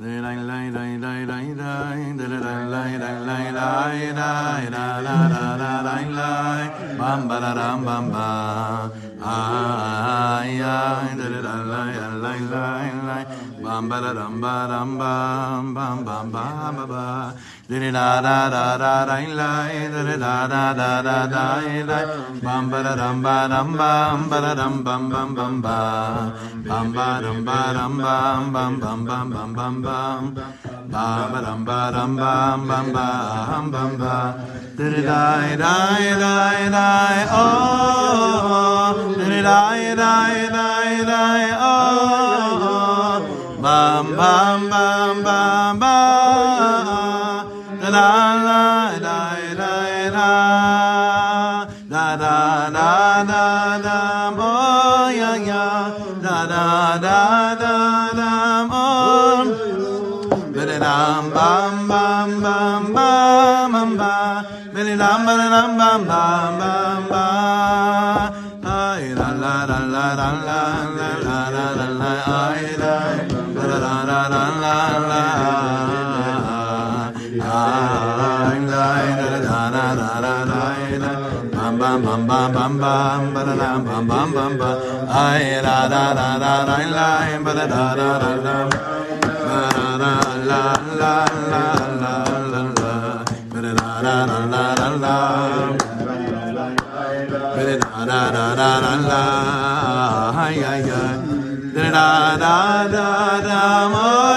dain lain dain dain dain dain dain dain lain dain lain lain dain na la da da dain lain bam ba ram bam ba a ya dain dain lain lain dain Bam ba da dam ba dam bam bam bam bam ba ba. Da da da da da da la da da da da da da la. Bam ba da dam ba dam bam ba da dam bam bam bam ba. Bam ba dam ba dam bam bam bam bam bam bam bam. Ba ba dam ba dam bam bam bam bam ba. Da da da da da oh. Da da da da da oh. bam bam bam bam bam la la la la la da da da da da bo ya ya da da da da da bo bam bam bam bam bam bam bam bam bam bam bam bam bam la la la la la bam bam ba da da bam bam bam ba ai la la la la la la ba da da da da da ba da da la la la la la la ba da da da da da da la ba da da da da da la ai ai ai da da da da da ma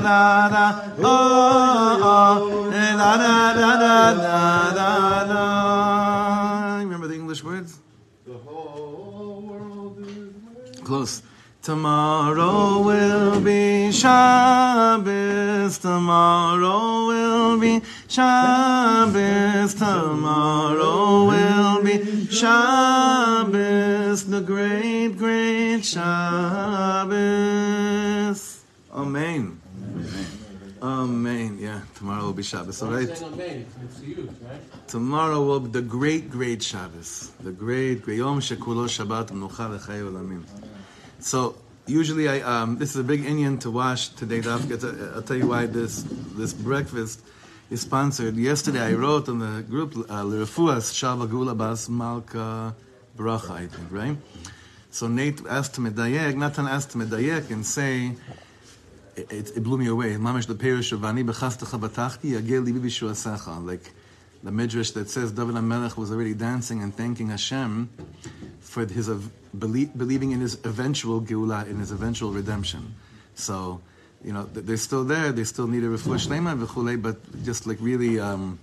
da da. Oh, oh, da da da da da da da. Remember the English words? The whole world is Close. Tomorrow will be Shabbos. Tomorrow will be Shabbos. Tomorrow will be Shabbos. The great, great Shabbos. Amen. Amen. Yeah, tomorrow will be Shabbos. All right. Saying amen. It's huge, right? Tomorrow will be the great, great Shabbos. The great, great Yom Shekulo Shabbat Menucha Olamim. So usually, I um, this is a big Indian to wash today. I'll tell you why this this breakfast is sponsored. Yesterday, I wrote on the group uh, L'Refuas Shalva Geula Bas Malka Bracha. I think right. So Nate asked to medayek. Nathan asked to medayek and say. It, it, blew me away. Mamish the parish of Ani bechastecha batachti yagel libi. Like the midrash that says David HaMelech was already dancing and thanking Hashem for his belie- believing in his eventual geula, in his eventual redemption. So, you know, they're still there. They still need a refuah shlema v'chulei, but just like really um,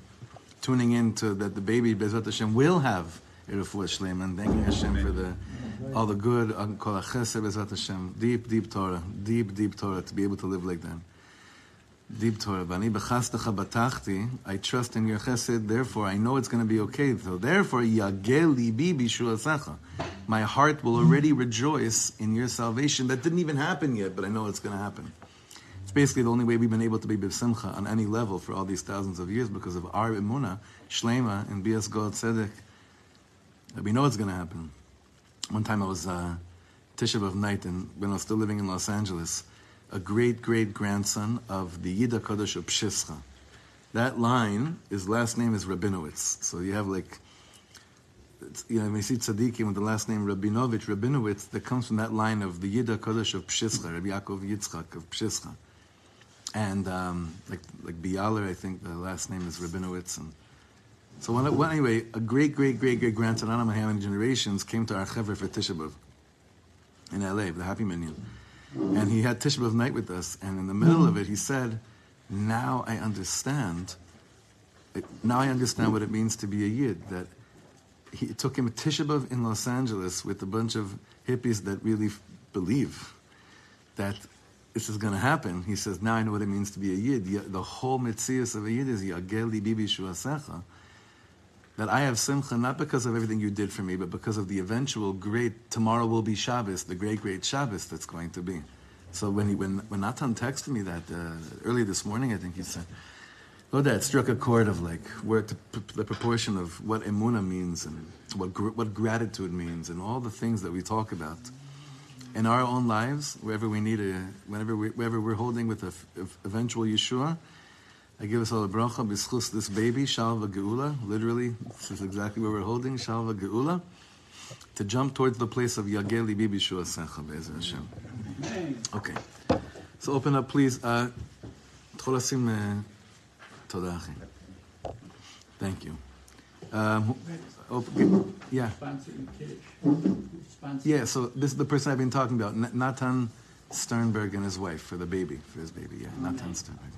tuning into that the baby Bezrat Hashem will have a refuah shlema and thanking Hashem for the all the good. Deep, deep Torah, deep, deep Torah to be able to live like that. Deep Torah. I trust in your chesed. Therefore, I know it's going to be okay. So therefore. My heart will already rejoice in your salvation. That didn't even happen yet, but I know it's going to happen. It's basically the only way we've been able to be b'simcha on any level for all these thousands of years because of our imuna, shlema, and bias God tzedek. We know it's going to happen. One time I was uh, Tisha B'av night, and when I was still living in Los Angeles, a great great grandson of the Yida Kodesh of Pshischa. That line, his last name is Rabinowitz. So you have like, you know, when you see tzaddikim with the last name Rabinovich, Rabinowitz, that comes from that line of the Yida Kodesh of Pshischa, Rabbi Yaakov Yitzchak of Pshischa. And um, like like Bialer, I think the last name is Rabinowitz. And so when, well, anyway, a great great great great grandson, I don't know how many generations, came to our chever for Tisha in L.A., the Happy Minyan. And he had Tisha night with us, and in the middle of it, he said, "Now I understand. Now I understand what it means to be a yid. That he took him Tisha in Los Angeles with a bunch of hippies that really believe that this is going to happen. He says, now I know what it means to be a yid. The whole mitzias of a yid is yagel libi b'shuasecha. That I have simcha not because of everything you did for me, but because of the eventual great tomorrow will be Shabbos, the great great Shabbos that's going to be. So when he when when Natan texted me that uh, early this morning, I think he said, "Oh, that struck a chord of like where to, the proportion of what emuna means and what gr- what gratitude means and all the things that we talk about." in our own lives, wherever we need a, whenever we, wherever we're holding with a f- eventual Yeshua, I give us all a bracha b'schus this baby, Shalva Geula. Literally, this is exactly where we're holding, Shalva Geula. To jump towards the place of Yageli Bibi Shua Secha Be'ezer Hashem. Okay. So open up, please. Uh, uh Thank you. Um, open, yeah. Yeah, so this is the person I've been talking about, Nathan Sternberg and his wife for the baby, for his baby. Yeah, Nathan Sternberg.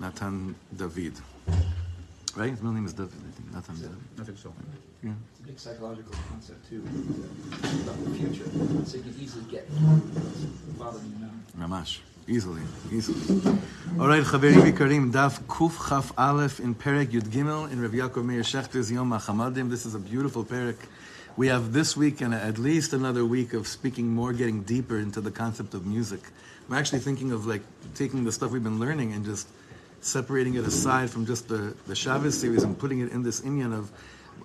Natan David. Right? His middle name is David, I think. Natan David. I think so. Yeah. It's a big psychological concept too about the future. So you can easily get bothering you now. Mamash. Easily, easily. All right, Chaverim Ikarim, Daf Kuf Chaf Aleph in Perek Yud Gimel in Rav Yaakov Meir Shechter's Yom HaChamadim. This is a beautiful Perek. We have this week and at least another week of speaking more, getting deeper into the concept of music. I'm actually thinking of like taking the stuff we've been learning and just separating it aside from just the, the Shabbos series and putting it in this Inyan of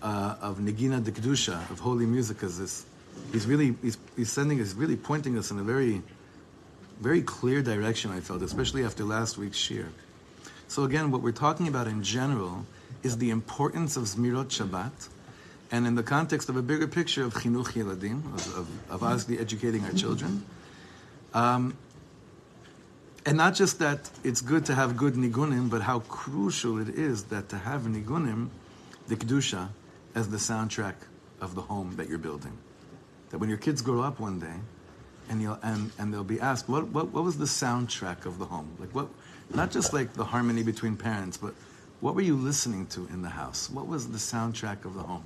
uh, of Negina de Kedusha, of holy music, because this he's really he's, he's sending us, really pointing us in a very very clear direction, I felt, especially after last week's shir. So again, what we're talking about in general is the importance of Zmirot Shabbat, and in the context of a bigger picture of Chinuch Yeladim, of, of, of obviously educating our children. Um, and not just that it's good to have good nigunim, but how crucial it is that to have nigunim, the kedusha, as the soundtrack of the home that you're building. That when your kids grow up one day, and you'll and, and they'll be asked, what, what what was the soundtrack of the home? Like what not just like the harmony between parents, but what were you listening to in the house? What was the soundtrack of the home?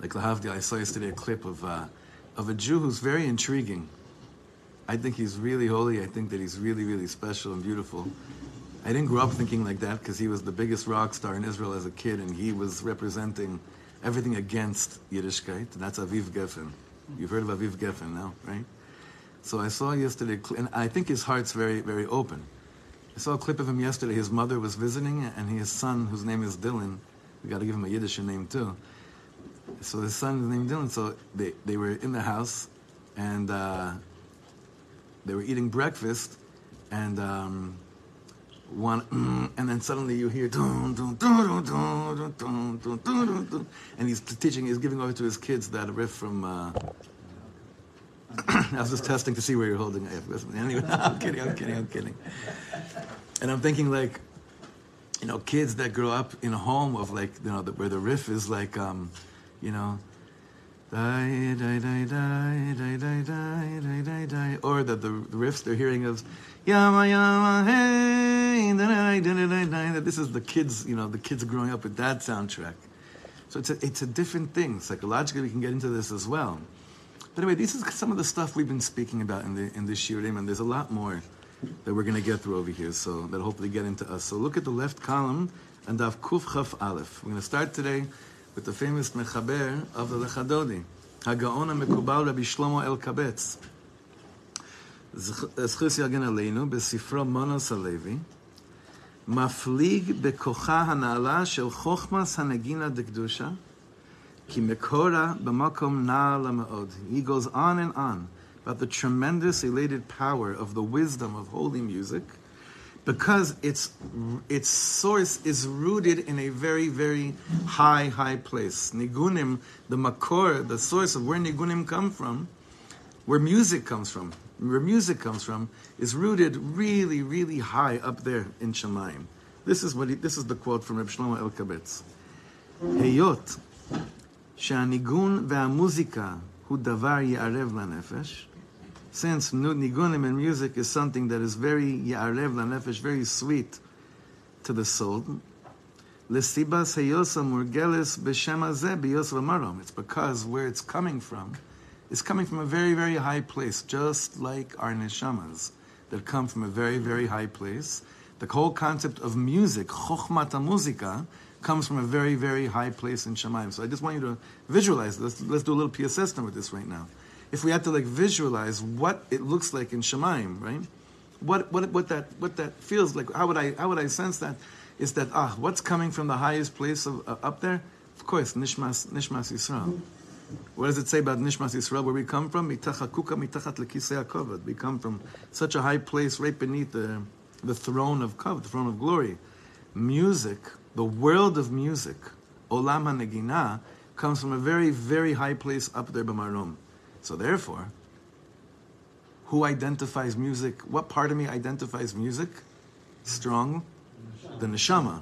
Like Lahavdi, I saw yesterday a clip of uh, of a Jew who's very intriguing. I think he's really holy. I think that he's really, really special and beautiful. I didn't grow up thinking like that because he was the biggest rock star in Israel as a kid, and he was representing everything against Yiddishkeit. That's Aviv Geffen. You've heard of Aviv Geffen now, right? So I saw yesterday, and I think his heart's very, very open. I saw a clip of him yesterday. His mother was visiting, and his son, whose name is Dylan, we got to give him a Yiddish name too. So his son is named Dylan. So they, they were in the house, and uh, they were eating breakfast, and um, one, and then suddenly you hear, and he's teaching, he's giving over to his kids that riff from. Uh, I was just testing to see where you're holding. Anyway, I'm kidding, I'm kidding, I'm kidding. And I'm thinking, like, you know, kids that grow up in a home of like, you know, where the riff is like, um, you know, die, die, die, die, die, die, die, die, die, or that the, riffs they're hearing of yama, yama, hey, da, da, this is the kids, you know, the kids growing up with that soundtrack. So it's a, it's a different thing. Psychologically, we can get into this as well. But anyway, this is some of the stuff we've been speaking about in the in this shiurim, and there's a lot more that we're going to get through over here. So that hopefully get into us. So look at the left column and Daf Kuf Chaf Aleph. We're going to start today with the famous mechaber of the Lechadodi, Hagaon HaMekubal Rabbi Shlomo El Kabetz. זכוס יגן עלינו בספרו מונוס הלוי, מפליג בכוחה הנעלה של חוכמס הנגינה דקדושה, כי מקורה במקום נעלה מאוד. He goes on and on about the tremendous elated power of the wisdom of holy music, because its its source is rooted in a very very high high place. Nigunim, the makor, the source of where nigunim come from, where music comes from, where music comes from, is rooted really really high up there in Shemaim. This is what he, this is the quote from Reb Shlomo Elkabetz. Heyot, shanigun ve'amuzika hu davar yarev la nefesh since nigunim and music is something that is very ya'arev lanefesh, very sweet to the soul, lesibas heyosa murgeles b'shem hazeh b'yosef amarom. It's because where it's coming from is coming from a very, very high place, just like our neshamas that come from a very, very high place. The whole concept of music, chokhmat muzika, comes from a very, very high place in Shemaim. So I just want you to visualize. Let's, let's do a little system with this right now. If we had to like visualize what it looks like in Shemaim, right? What, what, what, that, what that feels like, how would, I, how would I sense that? Is that, ah, what's coming from the highest place of, uh, up there? Of course, Nishmas, Nishmas Yisrael. What does it say about Nishmas Yisrael, where we come from? We come from such a high place right beneath the, the throne of kavod, the throne of glory. Music, the world of music, olam hanegina, comes from a very, very high place up there b'marom. So therefore, who identifies music? What part of me identifies music? Strong, the neshama,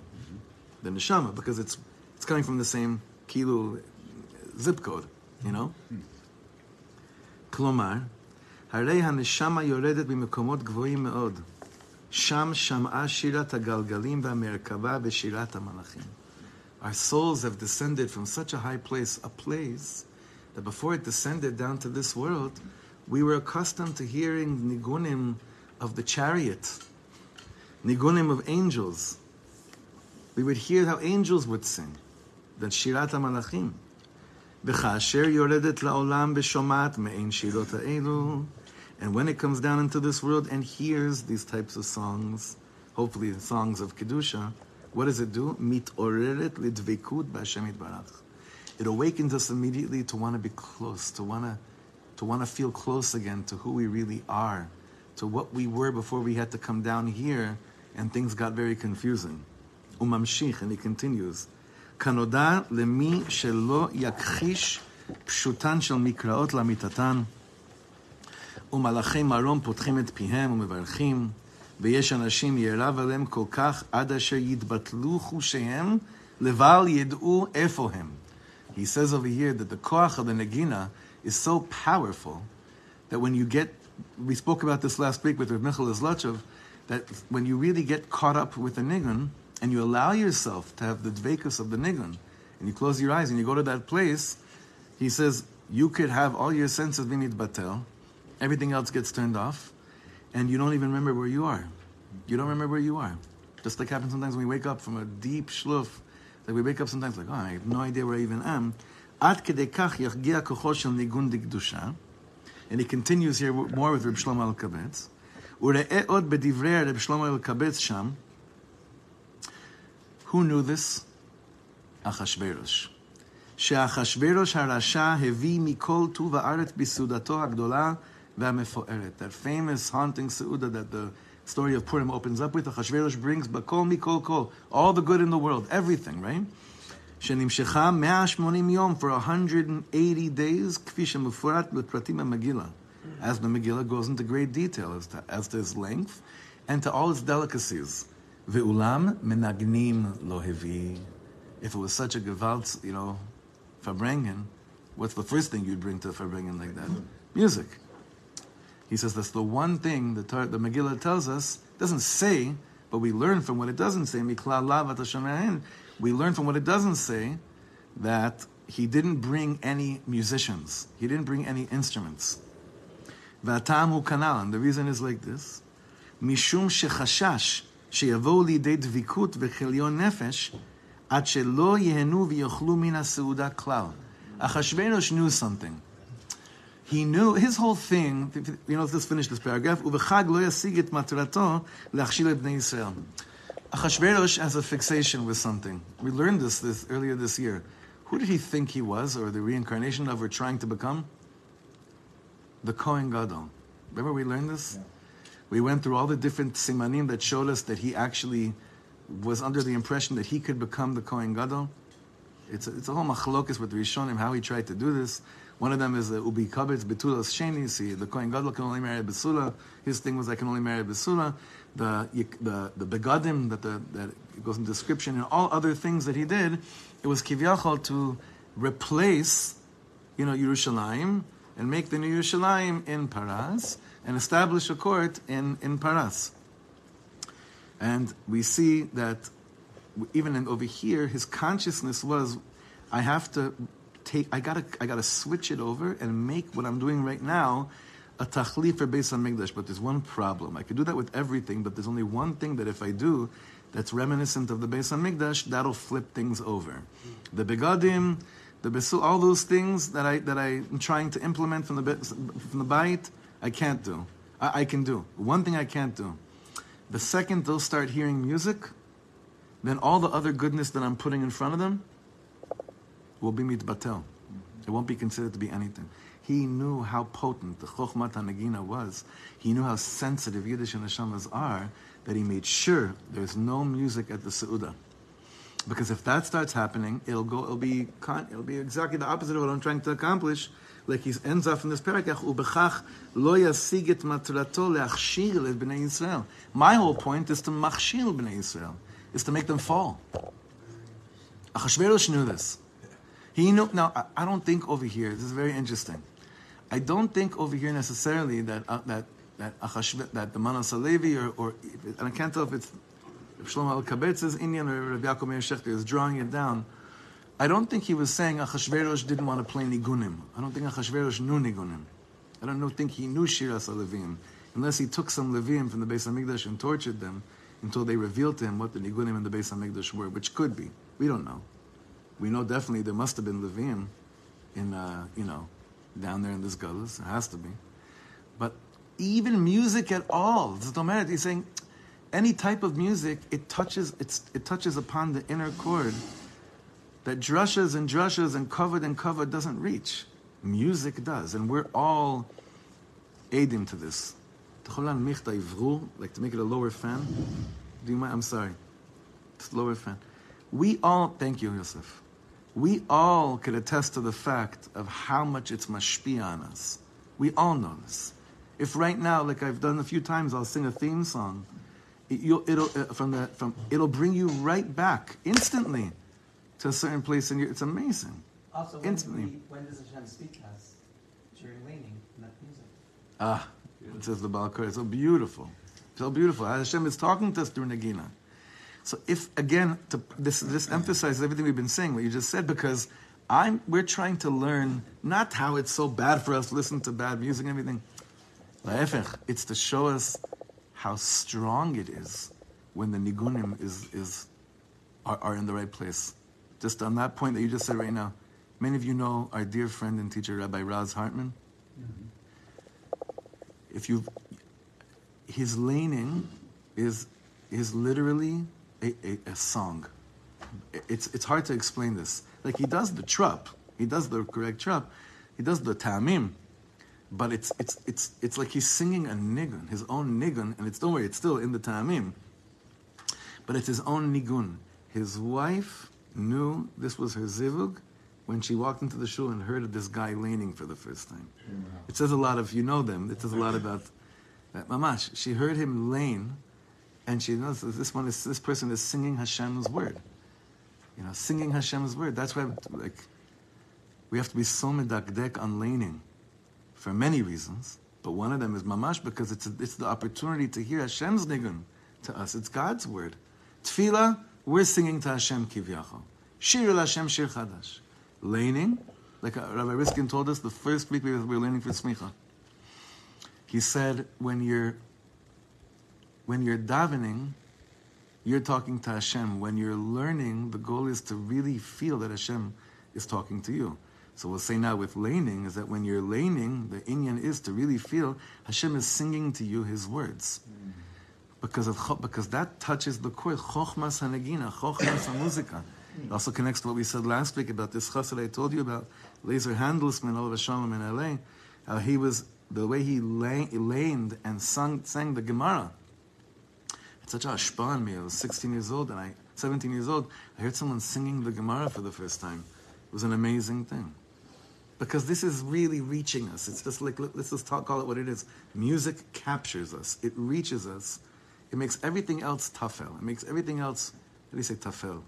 the neshama, because it's it's coming from the same kilu zip code, you know. כלומר, הרי הנשמה יורדת במקומות גבוהים מאוד. שם שמעה שירת הגלגלים והמרכבה ושירת המלאכים. Our souls have descended from such a high place, a place that before it descended down to this world, we were accustomed to hearing nigunim of the chariot, nigunim of angels. We would hear how angels would sing, the Shirat HaMalachim. וכאשר יורדת לעולם ושומעת מעין שירות האלו, and when it comes down into this world and hears these types of songs, hopefully the songs of Kedusha, what does it do? מתעוררת לדבקות בהשם יתברך. It awakens us immediately to want to be close, to want to, to want to feel close again to who we really are, to what we were before we had to come down here and things got very confusing. וממשיך, and he continues. כנודע למי שלא יכחיש פשוטן של מקראות לאמיתתן, ומלאכי מרום פותחים את פיהם ומברכים, ויש אנשים ירב עליהם כל כך עד אשר יתבטלו חושיהם, לבל ידעו איפה הם. He says over here that the koach of the negina is so powerful that when you get, we spoke about this last week with Rav Michal Zlotchev, that when you really get caught up with the nigun, and you allow yourself to have the dvekus of the nigun, and you close your eyes and you go to that place, he says you could have all your senses being batel, everything else gets turned off, and you don't even remember where you are. You don't remember where you are. Just like happens sometimes when we wake up from a deep shluf, like we wake up sometimes like, oh, I have no idea where I even am. עד כדי כך ירגיע כוחו של ניגון דקדושה, and he continues here more with Reb Shlomo Alkabetz, וראה עוד בדברי רב שלמה אלקבץ שם, who knew this? אחשוורוש. שאחשוורוש הרשע הביא מכל טוב הארץ בסעודתו הגדולה והמפוארת. That famous haunting סעודה that the story of Purim opens up with, Achashverosh brings bakol mikol kol, all the good in the world, everything, right? Shenim שנמשכה 180 yom for 180 days, כפי שמפורט בפרטים megillah As the Megillah goes into great detail as to, as to its length and to all its delicacies. Ve'ulam menagnim lohevi If it was such a gewalt, you know, Farbrengen, what's the first thing you'd bring to Farbrengen like that? Music. He says that's the one thing the, Tar- the Megillah tells us, doesn't say, but we learn from what it doesn't say, Miklal lavat Hashem we learn from what it doesn't say that he didn't bring any musicians. He didn't bring any instruments. והטעם הוא כנ"ל, and the reason is like this, משום שחשש שיבואו לידי דביקות וכליון נפש, עד שלא ייהנו ויאכלו מן הסעודה כלל. אחשוורוש knew something. he knew his whole thing. You know, let's finish this paragraph. Ubechag maturato bnei Yisrael. Achashverosh has a fixation with something. We learned this, this earlier this year. Who did he think he was, or the reincarnation of, or trying to become? The Kohen Gadol. Remember we learned this? Yeah. We went through all the different simanim that showed us that he actually was under the impression that he could become the Kohen Gadol. It's a, it's a whole machlokus with Rishonim, how he tried to do this. One of them is the Ubi Kabetz Betulas Sheni. See, the Kohen Gadol can only marry a Besula. His thing was I can only marry a Besula. The the the begadim that the that it goes in description and all other things that he did, it was kivyachol to replace, you know, Yerushalayim and make the new Yerushalayim in Paras and establish a court in in Paras. And we see that even in, over here, his consciousness was, I have to take, I gotta, I gotta switch it over and make what I'm doing right now a tachlif for Beis Hamikdash, but there's one problem. I could do that with everything, but there's only one thing that if I do, that's reminiscent of the Beis Hamikdash, that'll flip things over. The begadim, the besul, all those things that I that I'm trying to implement from the from the bite, I can't do. I, I can do one thing I can't do. The second they'll start hearing music, then all the other goodness that I'm putting in front of them will be mitbatel. It won't be considered to be anything. He knew how potent the Chokhmat HaNagina was. He knew how sensitive Yiddish and Neshamas are that he made sure there's no music at the Seudah. Because if that starts happening, it'll go. It'll be. It'll be exactly the opposite of what I'm trying to accomplish. Like he ends off in this parakach, ubechach lo yasig et matrato bnei Yisrael. My whole point is to machshir bnei Yisrael, is to make them fall. Achashverosh knew this. He knew. Now, I, don't think over here. This is very interesting. I don't think over here necessarily that uh, that that Achashve, that the Manas Halevi or or and I can't tell if it's if Shlomo Al Kabetz's Indian or Rabbi Yaakov Meir Shechter is drawing it down. I don't think he was saying Achashverosh didn't want to play nigunim. I don't think Achashverosh knew nigunim. I don't know, think he knew Shiras Levim, unless he took some Levim from the Beis Hamikdash and tortured them until they revealed to him what the nigunim in the Beis Hamikdash were, which could be. We don't know. We know definitely there must have been Levim in, uh, you know, down there in this Gullus. It has to be. But even music at all, this is no matter. He's saying any type of music, it touches, it touches upon the inner chord that drushas and drushas and covered and covered doesn't reach. Music does, and we're all aiding to this. Like to make it a lower fan. Do you mind? I'm sorry. It's lower fan. We all, thank you, Yosef. We all could attest to the fact of how much it's mashpia on us. We all know this. If right now, like I've done a few times, I'll sing a theme song. It, you'll, it'll uh, from the from it'll bring you right back instantly to a certain place, and it's amazing. Also, when, do Instantly. we, when does Hashem speak to us? During laning, not music. Ah, it says the Balkar. It's so beautiful, so beautiful. Hashem is talking to us through Nagina. So if again, to, this this emphasizes everything we've been saying, what you just said, because I'm we're trying to learn not how it's so bad for us to listen to bad music and everything. It's to show us how strong it is when the nigunim is is are, are in the right place. Just on that point that you just said right now, many of you know our dear friend and teacher Rabbi Raz Hartman. Mm-hmm. If you, his laning is is literally a, a, a song. It's it's hard to explain this. Like he does the trop, he does the correct trop, he does the tamim, but it's it's it's it's like he's singing a nigun, his own nigun, and it's don't worry, it's still in the tamim, but it's his own nigun. His wife knew this was her zivug when she walked into the shul and heard of this guy laning for the first time. It says a lot of you know them. It says a lot about that. Mamash, she heard him lane, and she knows this one is this person is singing Hashem's word. You know, singing Hashem's word. That's why, like, we have to be so medakdek on laning, for many reasons. But one of them is mamash because it's a, it's the opportunity to hear Hashem's nigun to us. It's God's word. Tefillah, we're singing to Hashem kivyachol. Shir el Hashem shir chadash. Laning, like uh, Rabbi Riskin told us the first week we were, we were learning for smicha. He said when you're when you're davening, you're talking to Hashem. When you're learning, the goal is to really feel that Hashem is talking to you. So we'll say now with laning is that when you're laning, the inyan is to really feel Hashem is singing to you His words. Because of because that touches the core, chochmas hanagina, chochmas hamuzika. It also connects to what we said last week about this chassid I told you about, Laser Handelsman, Oliver Shalom in LA, how he was, the way he lay, laned and sung, sang the Gemara such a hashpan me. I was 16 years old and I, 17 years old, I heard someone singing the Gemara for the first time. It was an amazing thing. Because this is really reaching us. It's just like, let's just talk, call it what it is. Music captures us. It reaches us. It makes everything else tafel. It makes everything else, how do you say tafel?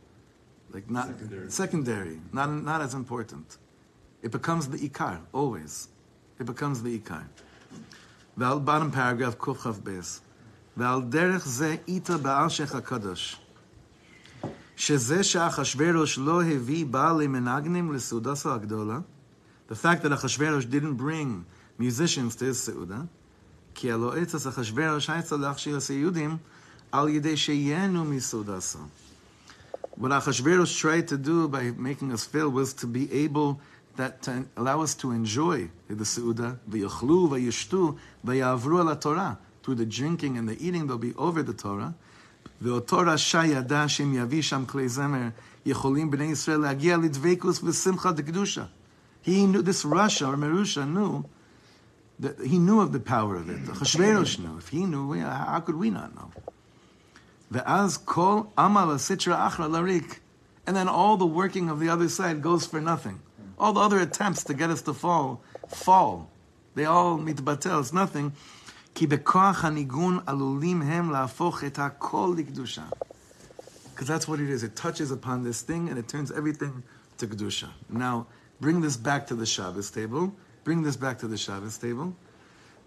Like not secondary, secondary not, not as important. It becomes the ikar, always. It becomes the ikar. The bottom paragraph, kufchav bez. ועל דרך זה איתה בעל שייך הקדוש שזה שאחשוורוש לא הביא בעלי מנגנים לסעודתו הגדולה the fact that Achashverosh didn't bring musicians to his סעודה, כי הלא עצס אחשוורוש היה צריך להכשיר את היהודים על ידי שייהנו מסעודתו. What Achashverosh tried to do by making us fail was to be able that to allow us to enjoy the Seuda, v'yochlu, v'yishtu, v'yavru ala Torah. Through the drinking and the eating, they'll be over the Torah. ואותו רשע ידע שאם יביא שם כלי זמר, יכולים בני ישראל להגיע לדבקוס ושמחה דקדושה. He knew, this Russia or Merusha knew, that he knew of the power of it. Achashverosh knew. If he knew, we- how could we not know? ואז כל עמל הסitra achra larik. And then all the working of the other side goes for nothing. All the other attempts to get us to fall, fall. They all מתבטל, it's nothing. כי בכוח הניגון עלולים הם להפוך את הכל לקדושה. Because that's what it is. It touches upon this thing and it turns everything to Kedusha. Now, bring this back to the Shabbos table. Bring this back to the Shabbos table.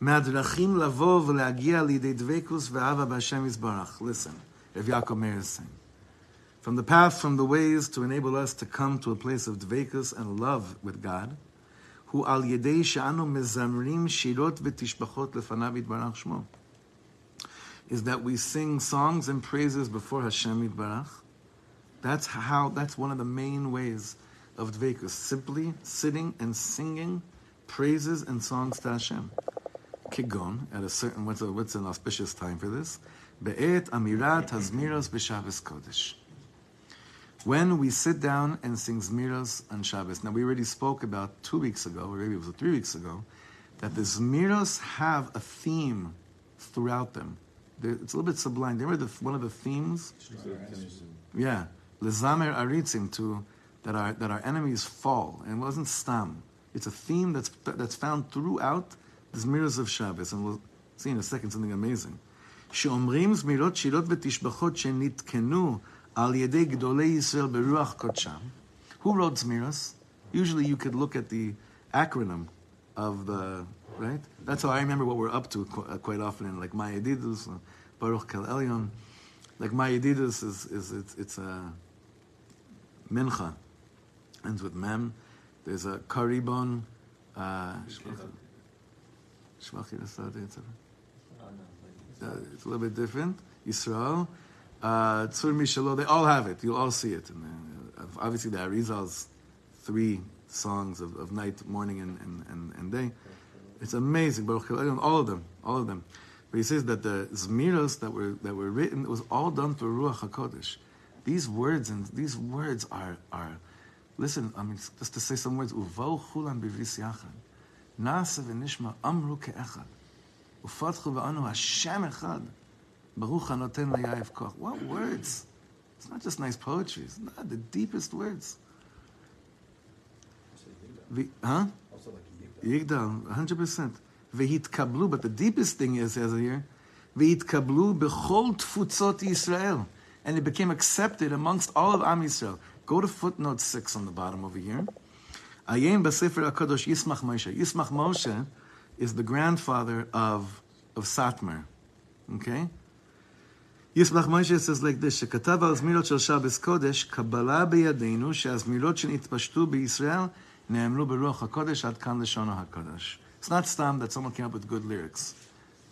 מהדרכים לבוא ולהגיע לידי דבקוס ואהבה בהשם יזברך. Listen, Rav Yaakov Meir is saying. From the path, from the ways to enable us to come to a place of dvekus and love with God, הוא על ידי שאנו מזמרים שירות ותשבחות לפניו יתברך שמו. Is that we sing songs and praises before Hashem Yitbarach. That's how, that's one of the main ways of dvekus. Simply sitting and singing praises and songs to Hashem. Kigon, at a certain, what's, a, what's an auspicious time for this? Be'et amirat hazmiros b'Shabbos kodesh. When we sit down and sing zmiros on Shabbos. Now, we already spoke about two weeks ago, or maybe it was three weeks ago, that the zmiros have a theme throughout them. They're, it's a little bit sublime. They were the, one of the themes. Yeah, lezamer aritzim to that our that our enemies fall, and it wasn't stam. It's a theme that's that's found throughout the zmiros of Shabbos, and we'll see in a second something amazing. שאומרים זמירות שירות ותשבחות שנתקנו Al Yedei Gdolei Yisrael Beruach Kodsham. Who wrote Zmiras? Usually you could look at the acronym of the, right? That's how I remember what we're up to uh, quite often in like My uh, Baruch Kel Elyon. Like My is, is it's, it's a mincha, ends with mem. There's a karibon, uh, shmachi, etc. Oh, uh, it's a little bit different. Yisrael uh, Tzur Mishalo, they all have it. You'll all see it. And uh, obviously, the Arizal's three songs of, of night, morning, and, and, and, and day. It's amazing. Baruch all of them, all of them. But he says that the Zmiros that were that were written it was all done through Ruach Hakodesh. These words and these words are are. Listen, I mean, just to say some words. Uvau chulan b'vis yachad, nasa v'nishma amru ke'echad. Ufatchu v'anu Hashem echad. Baruch hanoten layayev koch. What words? It's not just nice poetry. It's not the deepest words. Vi- huh? Yigdal, 100%. Vehitkablu, but the deepest thing is, says here, Vehitkablu bechol tfutzot Yisrael. And it became accepted amongst all of Am Yisrael. Go to footnote 6 on the bottom over here. Ayem Basifra HaKadosh Yismach Moshe. Yismach Moshe is the grandfather of, of Satmar. Okay? יסמך מוישה says like this, שכתב על זמירות של שבס קודש, קבלה בידינו שהזמירות שנתפשטו בישראל נאמרו ברוח הקודש עד כאן לשון הקודש. It's not stam that someone came up with good lyrics.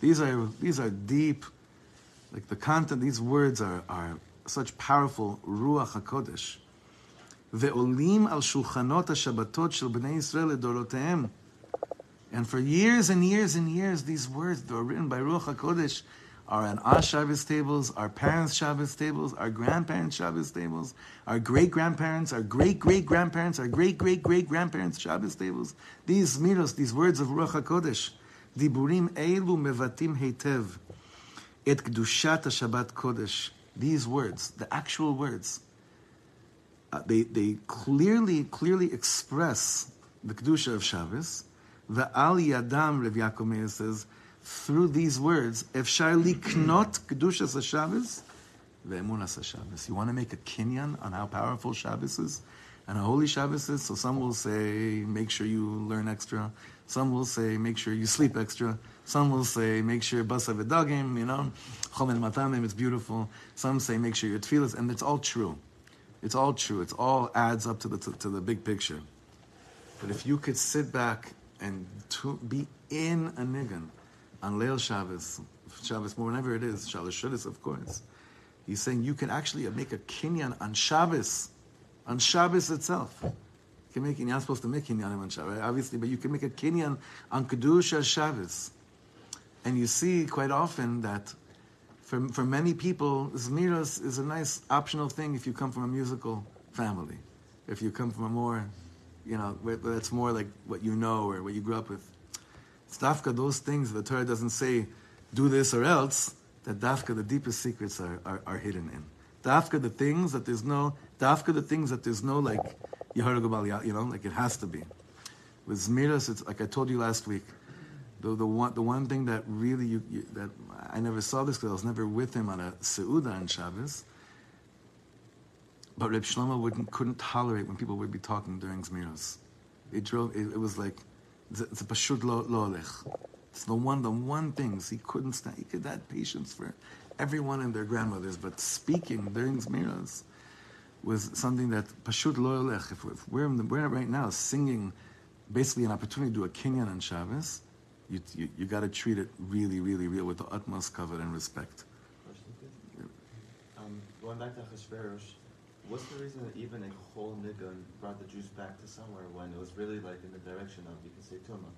These are, these are deep, like the content, these words are, are such powerful ruach HaKodesh. ועולים על שולחנות השבתות של בני ישראל לדורותיהם. And for years and years and years, these words that were written by Ruach HaKodesh are on our Shabbos tables, our parents' Shabbos tables, our grandparents' Shabbos tables, our great grandparents, our great great grandparents, our great great great grandparents' Shabbos tables. These miros, these words of Ruach HaKodesh, diburim eilu mevatim heitev, et kedushat Shabbat Kodesh. These words, the actual words, uh, they, they clearly, clearly express the Kedusha of Shabbos. The Al Yadam, Rav Yaakov says, through these words, Efshar liknot Kedushas Shabbos, ve'emunas Shabbos. You want to make a kinyan on how powerful Shabbos is and how holy Shabbos is? So some will say, make sure you learn extra. Some will say, make sure you sleep extra. Some will say, make sure basa v'dagim, you know, chomen matamim, it's beautiful. Some say, make sure your tefillas, and it's all true. It's all true. It's all adds up to the to, to the big picture. But if you could sit back and to be in a nigun on Leil Shabbos, Shabbos, more whenever it is, Shabbos Shuddis, of course. He's saying you can actually make a kinyan on Shabbos, on Shabbos itself. You can make, you're not supposed to make kinyan on Shabbos, obviously, but you can make a kinyan on Kedusha Shabbos. And you see quite often that for, for many people, Zmiros is a nice optional thing if you come from a musical family. If you come from a more, you know, that's more like what you know or what you grew up with. Dafka those things the Torah doesn't say, do this or else, that dafka the deepest secrets are, are, are hidden in. Dafka the things that there's no, dafka the things that there's no like, you know, like it has to be. With Zmiras, it's like I told you last week, the, the one the one thing that really you, you that I never saw this because I was never with him on a seuda on Shabbos. But Reb Shlomo wouldn't couldn't tolerate when people would be talking during Zmiras. It drove. It, it was like a pashut lo lo olech. It's the one the one things he couldn't stand. He could have patience for everyone and their grandmothers, but speaking during Zmiros was something that pashut lo olech. If, we're the, we're right now singing, basically an opportunity to do a kinyan on Shabbos you, you, you got to treat it really, really real with the utmost covet and respect. Um, going back to Hashverosh, what's the reason that even a whole nigun brought the Jews back to somewhere when it was really like in the direction of, you can say, Tuma?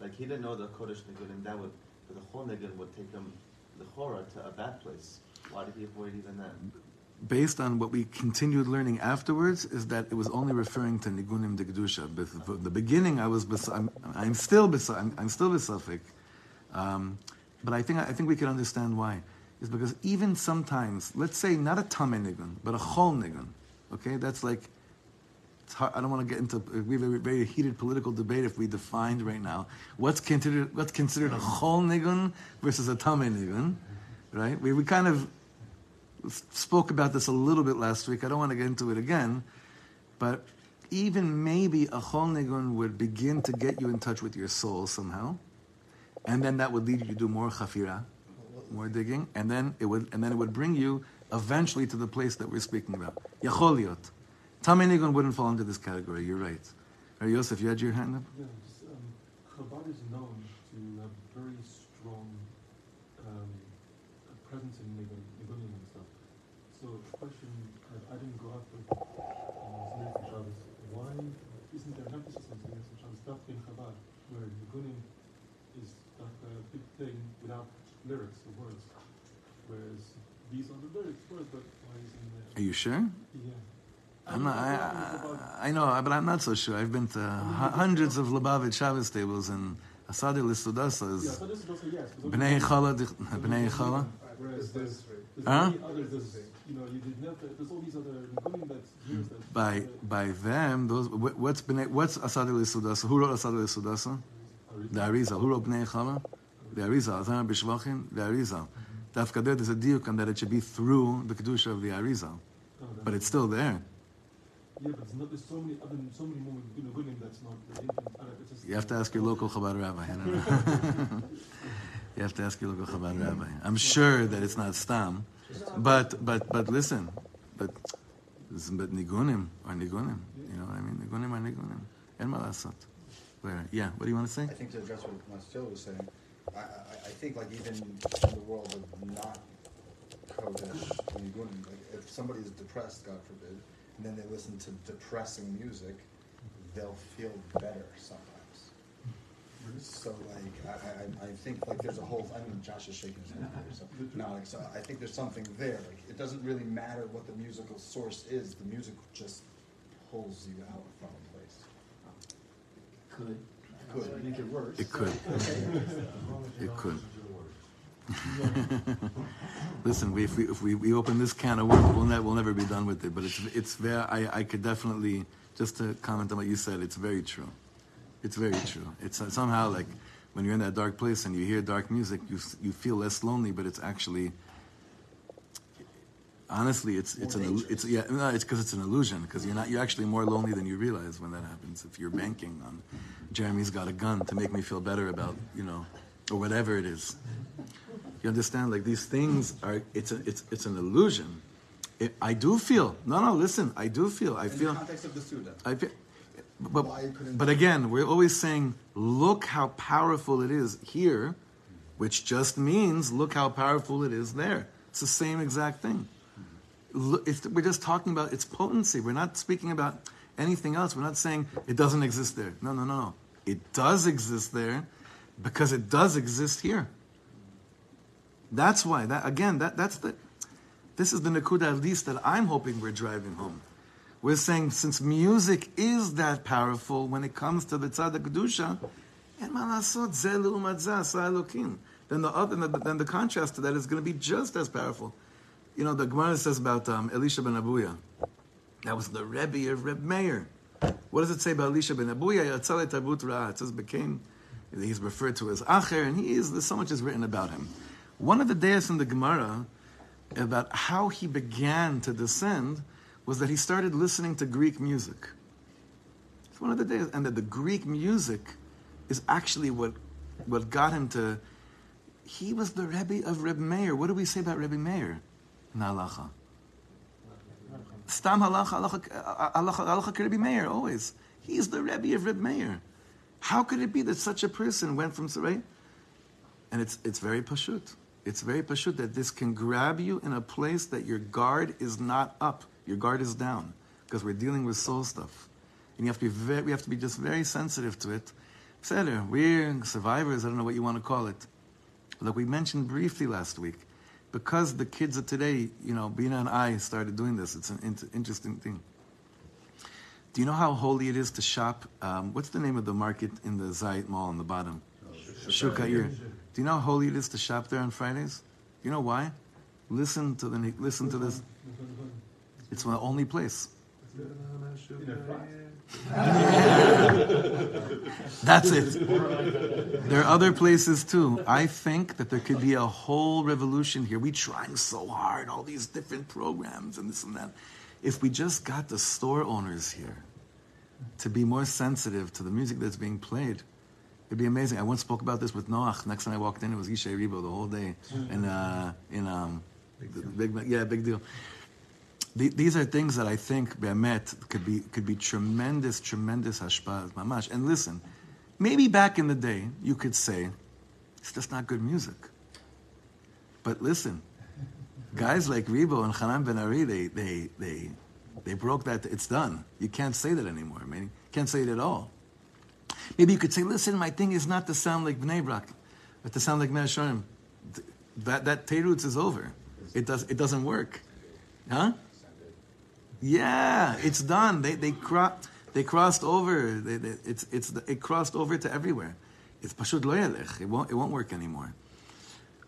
Like he didn't know the Kodesh nigunim, that would, but the whole nigun would take him, the Chora, to a bad place. Why did he avoid even that? Based on what we continued learning afterwards, is that it was only referring to Nigunim de Kedusha. But the beginning, I was, I'm, I'm still, bes- I'm, I'm still besuffic. Um, but I think, I think we can understand why. Is because even sometimes, let's say not a Tame Nigun, but a Chol Nigun, okay? That's like, I don't want to get into we have a very heated political debate if we defined right now what's considered what's considered a chol nigun versus a tame nigun, right? We, we kind of spoke about this a little bit last week. I don't want to get into it again, but even maybe a chol nigun would begin to get you in touch with your soul somehow, and then that would lead you to do more chafira, more digging, and then it would and then it would bring you eventually to the place that we're speaking about. Yacholiot. Tamei nigun wouldn't fall into this category. You're right. Right, Yosef, you had your hand up. Yeah, just, um, Chabad is known to have very strong um, presence in Nigun, Nigunim and stuff. So, the question I didn't go after uh, and Shabbos, why isn't there an emphasis on and Shabbos, stuff in Chabad, where Nigunim is like a big thing without lyrics these are the lyrics, words, but why isn't there? Are you sure? Yeah. I'm not, I, I, I know, but I'm not so sure. I've been to hu- hundreds of Lubavitch Shabbos tables, and Asadi Lissudasa Yeah, is so this is also yes. because Bnei Chala, Bnei Chala. Huh? there's, you know, you did not, there's all these other Nigunim that's years that's By by them, those what's Bnei, what's Asadi Lissudasa? Who wrote Asadi Lissudasa? The Arizal. Who wrote Bnei Chala? The Arizal. Azan Bishvachim. The Arizal. Dafka there, there's a diuk on that it should be through the kedusha of the Arizal, oh, but it's still there. Yeah, but not, there's so many other, so many more Nigunim that's not the influence. I don't- just- You have to ask your local Chabad rabbi. I don't know. you have to ask your local Chabad rabbi. I'm sure that it's not stam, but but but listen, but but nigunim are nigunim. You know what I mean? Nigunim are nigunim. En ma lasot. Where? Yeah. What do you want to say? I think to address what Marcel was saying, I, I, think like even in the world of not Kodesh and Nigunim, like if somebody is depressed, God forbid, and then they listen to depressing music, they'll feel better sometimes. So like, I, I, I think like there's a whole, I mean, Josh is shaking his head here, so, no, like, so I think there's something there, like, it doesn't really matter what the musical source is, the music just pulls you out from a place. Could. Could. Make it worse. It could. It could. Listen, we, if we if we, we open this can of worms, we'll, ne- we'll never be done with it. But it's it's very. I, I could definitely just to comment on what you said. It's very true. It's very true. It's uh, somehow like when you're in that dark place and you hear dark music, you you feel less lonely. But it's actually honestly, it's it's an it's yeah no, it's because it's an illusion because you're not you're actually more lonely than you realize when that happens. If you're banking on Jeremy's got a gun to make me feel better about you know or whatever it is. You understand? Like these things are it's a, it's it's an illusion. It, I do feel no no listen I do feel I In feel the context of the Suda. I feel but, but again, we're always saying, look how powerful it is here, which just means look how powerful it is there. It's the same exact thing. We're just talking about its potency. We're not speaking about anything else. We're not saying it doesn't exist there. No, no, no, no. It does exist there because it does exist here. That's why. That again. That that's the. This is the nakuda at least that I'm hoping we're driving home. We're saying since music is that powerful when it comes to the tzad kedusha, and malasot then the other then the contrast to that is going to be just as powerful. You know, the Gemara says about um, Elisha ben Abuya. That was the Rebbe of Reb Meir. What does it say about Elisha ben Abuya? It says became. He's referred to as Acher, and he is. So much is written about him. One of the days in the Gemara about how he began to descend was that he started listening to Greek music. It's one of the days, and that the Greek music is actually what what got him to. He was the Rebbe of Reb Meir. What do we say about Rebbe Meir? In halacha. Stam halacha, halacha, halacha, Rebbe Meir, always. He's the Rebbe of Reb Meir. How could it be that such a person went from Sarai? And it's, it's very pashut. It's very pashut that this can grab you in a place that your guard is not up, your guard is down, because we're dealing with soul stuff, and you have to be very, we have to be just very sensitive to it. Seder, we're survivors. I don't know what you want to call it. Like we mentioned briefly last week, because the kids of today, you know, Bina and I started doing this. It's an in- interesting thing. Do you know how holy it is to shop? Um, what's the name of the market in the Zayit Mall on the bottom? Shukayir. Do you know how holy it is to shop there on Fridays? Do You know why? Listen to the listen to this. It's the only place. That's it. There are other places too. I think that there could be a whole revolution here. We're trying so hard, all these different programs and this and that. If we just got the store owners here to be more sensitive to the music that's being played, it'd be amazing. I once spoke about this with Noach. Next time I walked in, it was Yishay Ribo the whole day, and uh, in um, big, big, yeah, big deal. The- These are things that I think Be'emet could be could be tremendous, tremendous hashpah, mamash. And listen, maybe back in the day you could say it's just not good music. But listen, guys like Ribo and Hanan Ben Ari, they they they they broke that. It's done. You can't say that anymore. I mean, you can't say it at all. Maybe you could say, listen, my thing is not to sound like Bnei Brak, but to sound like Meah Shearim. That that Teirutz is over. It does it doesn't work, huh? Yeah, it's done. They they cro- they crossed over. They, they, it's it's it crossed over to everywhere. It's pashut lo. It won't it won't work anymore.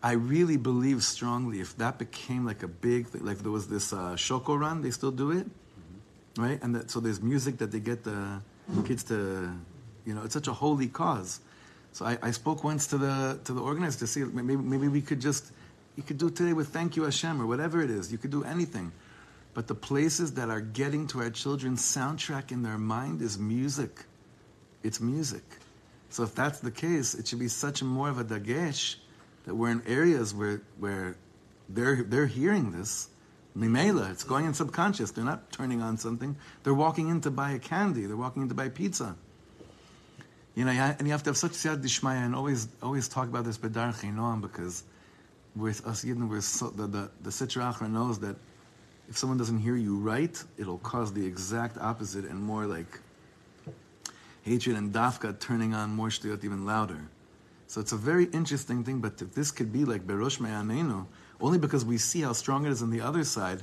I really believe strongly if that became like a big thing, like there was this uh, Shoko run, they still do it, right? And that, so there's music that they get the kids to, you know, it's such a holy cause. So I, I spoke once to the to the organizer to see maybe maybe we could just you could do today with thank you Hashem or whatever it is. You could do anything, but the places that are getting to our children's soundtrack in their mind is music. It's music. So if that's the case, it should be such a more of a dagesh that we're in areas where where they're they're hearing this. Mimela, it's going in subconscious. They're not turning on something. They're walking in to buy a candy. They're walking in to buy pizza. You know, and you have to have such siyata dishmaya and always always talk about this b'darchei noam because with us Yidden, we're so, the the the Sitra Achra knows that if someone doesn't hear you right, it'll cause the exact opposite and more like hatred and dafka turning on more shtiyot even louder. So it's a very interesting thing, but if this could be like Berosh Me'anenu, only because we see how strong it is on the other side,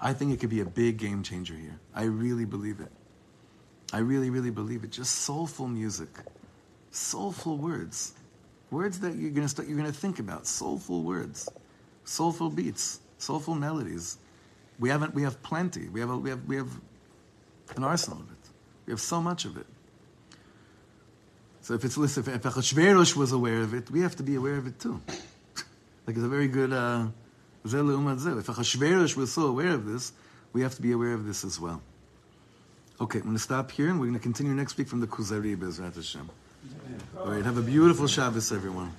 I think it could be a big game changer here. I really believe it. I really, really believe it. Just soulful music, soulful words, words that you're gonna you're gonna think about. Soulful words, soulful beats, soulful melodies. We haven't. We have plenty. We have. A, we have. We have an arsenal of it. We have so much of it. So if it's listen, if Achashverosh was aware of it, we have to be aware of it too. like it's a very good. Uh, if Achashverosh was so aware of this, we have to be aware of this as well. Okay, I'm going to stop here, and we're going to continue next week from the Kuzari Bezrat Hashem. All right, have a beautiful Shabbos, everyone.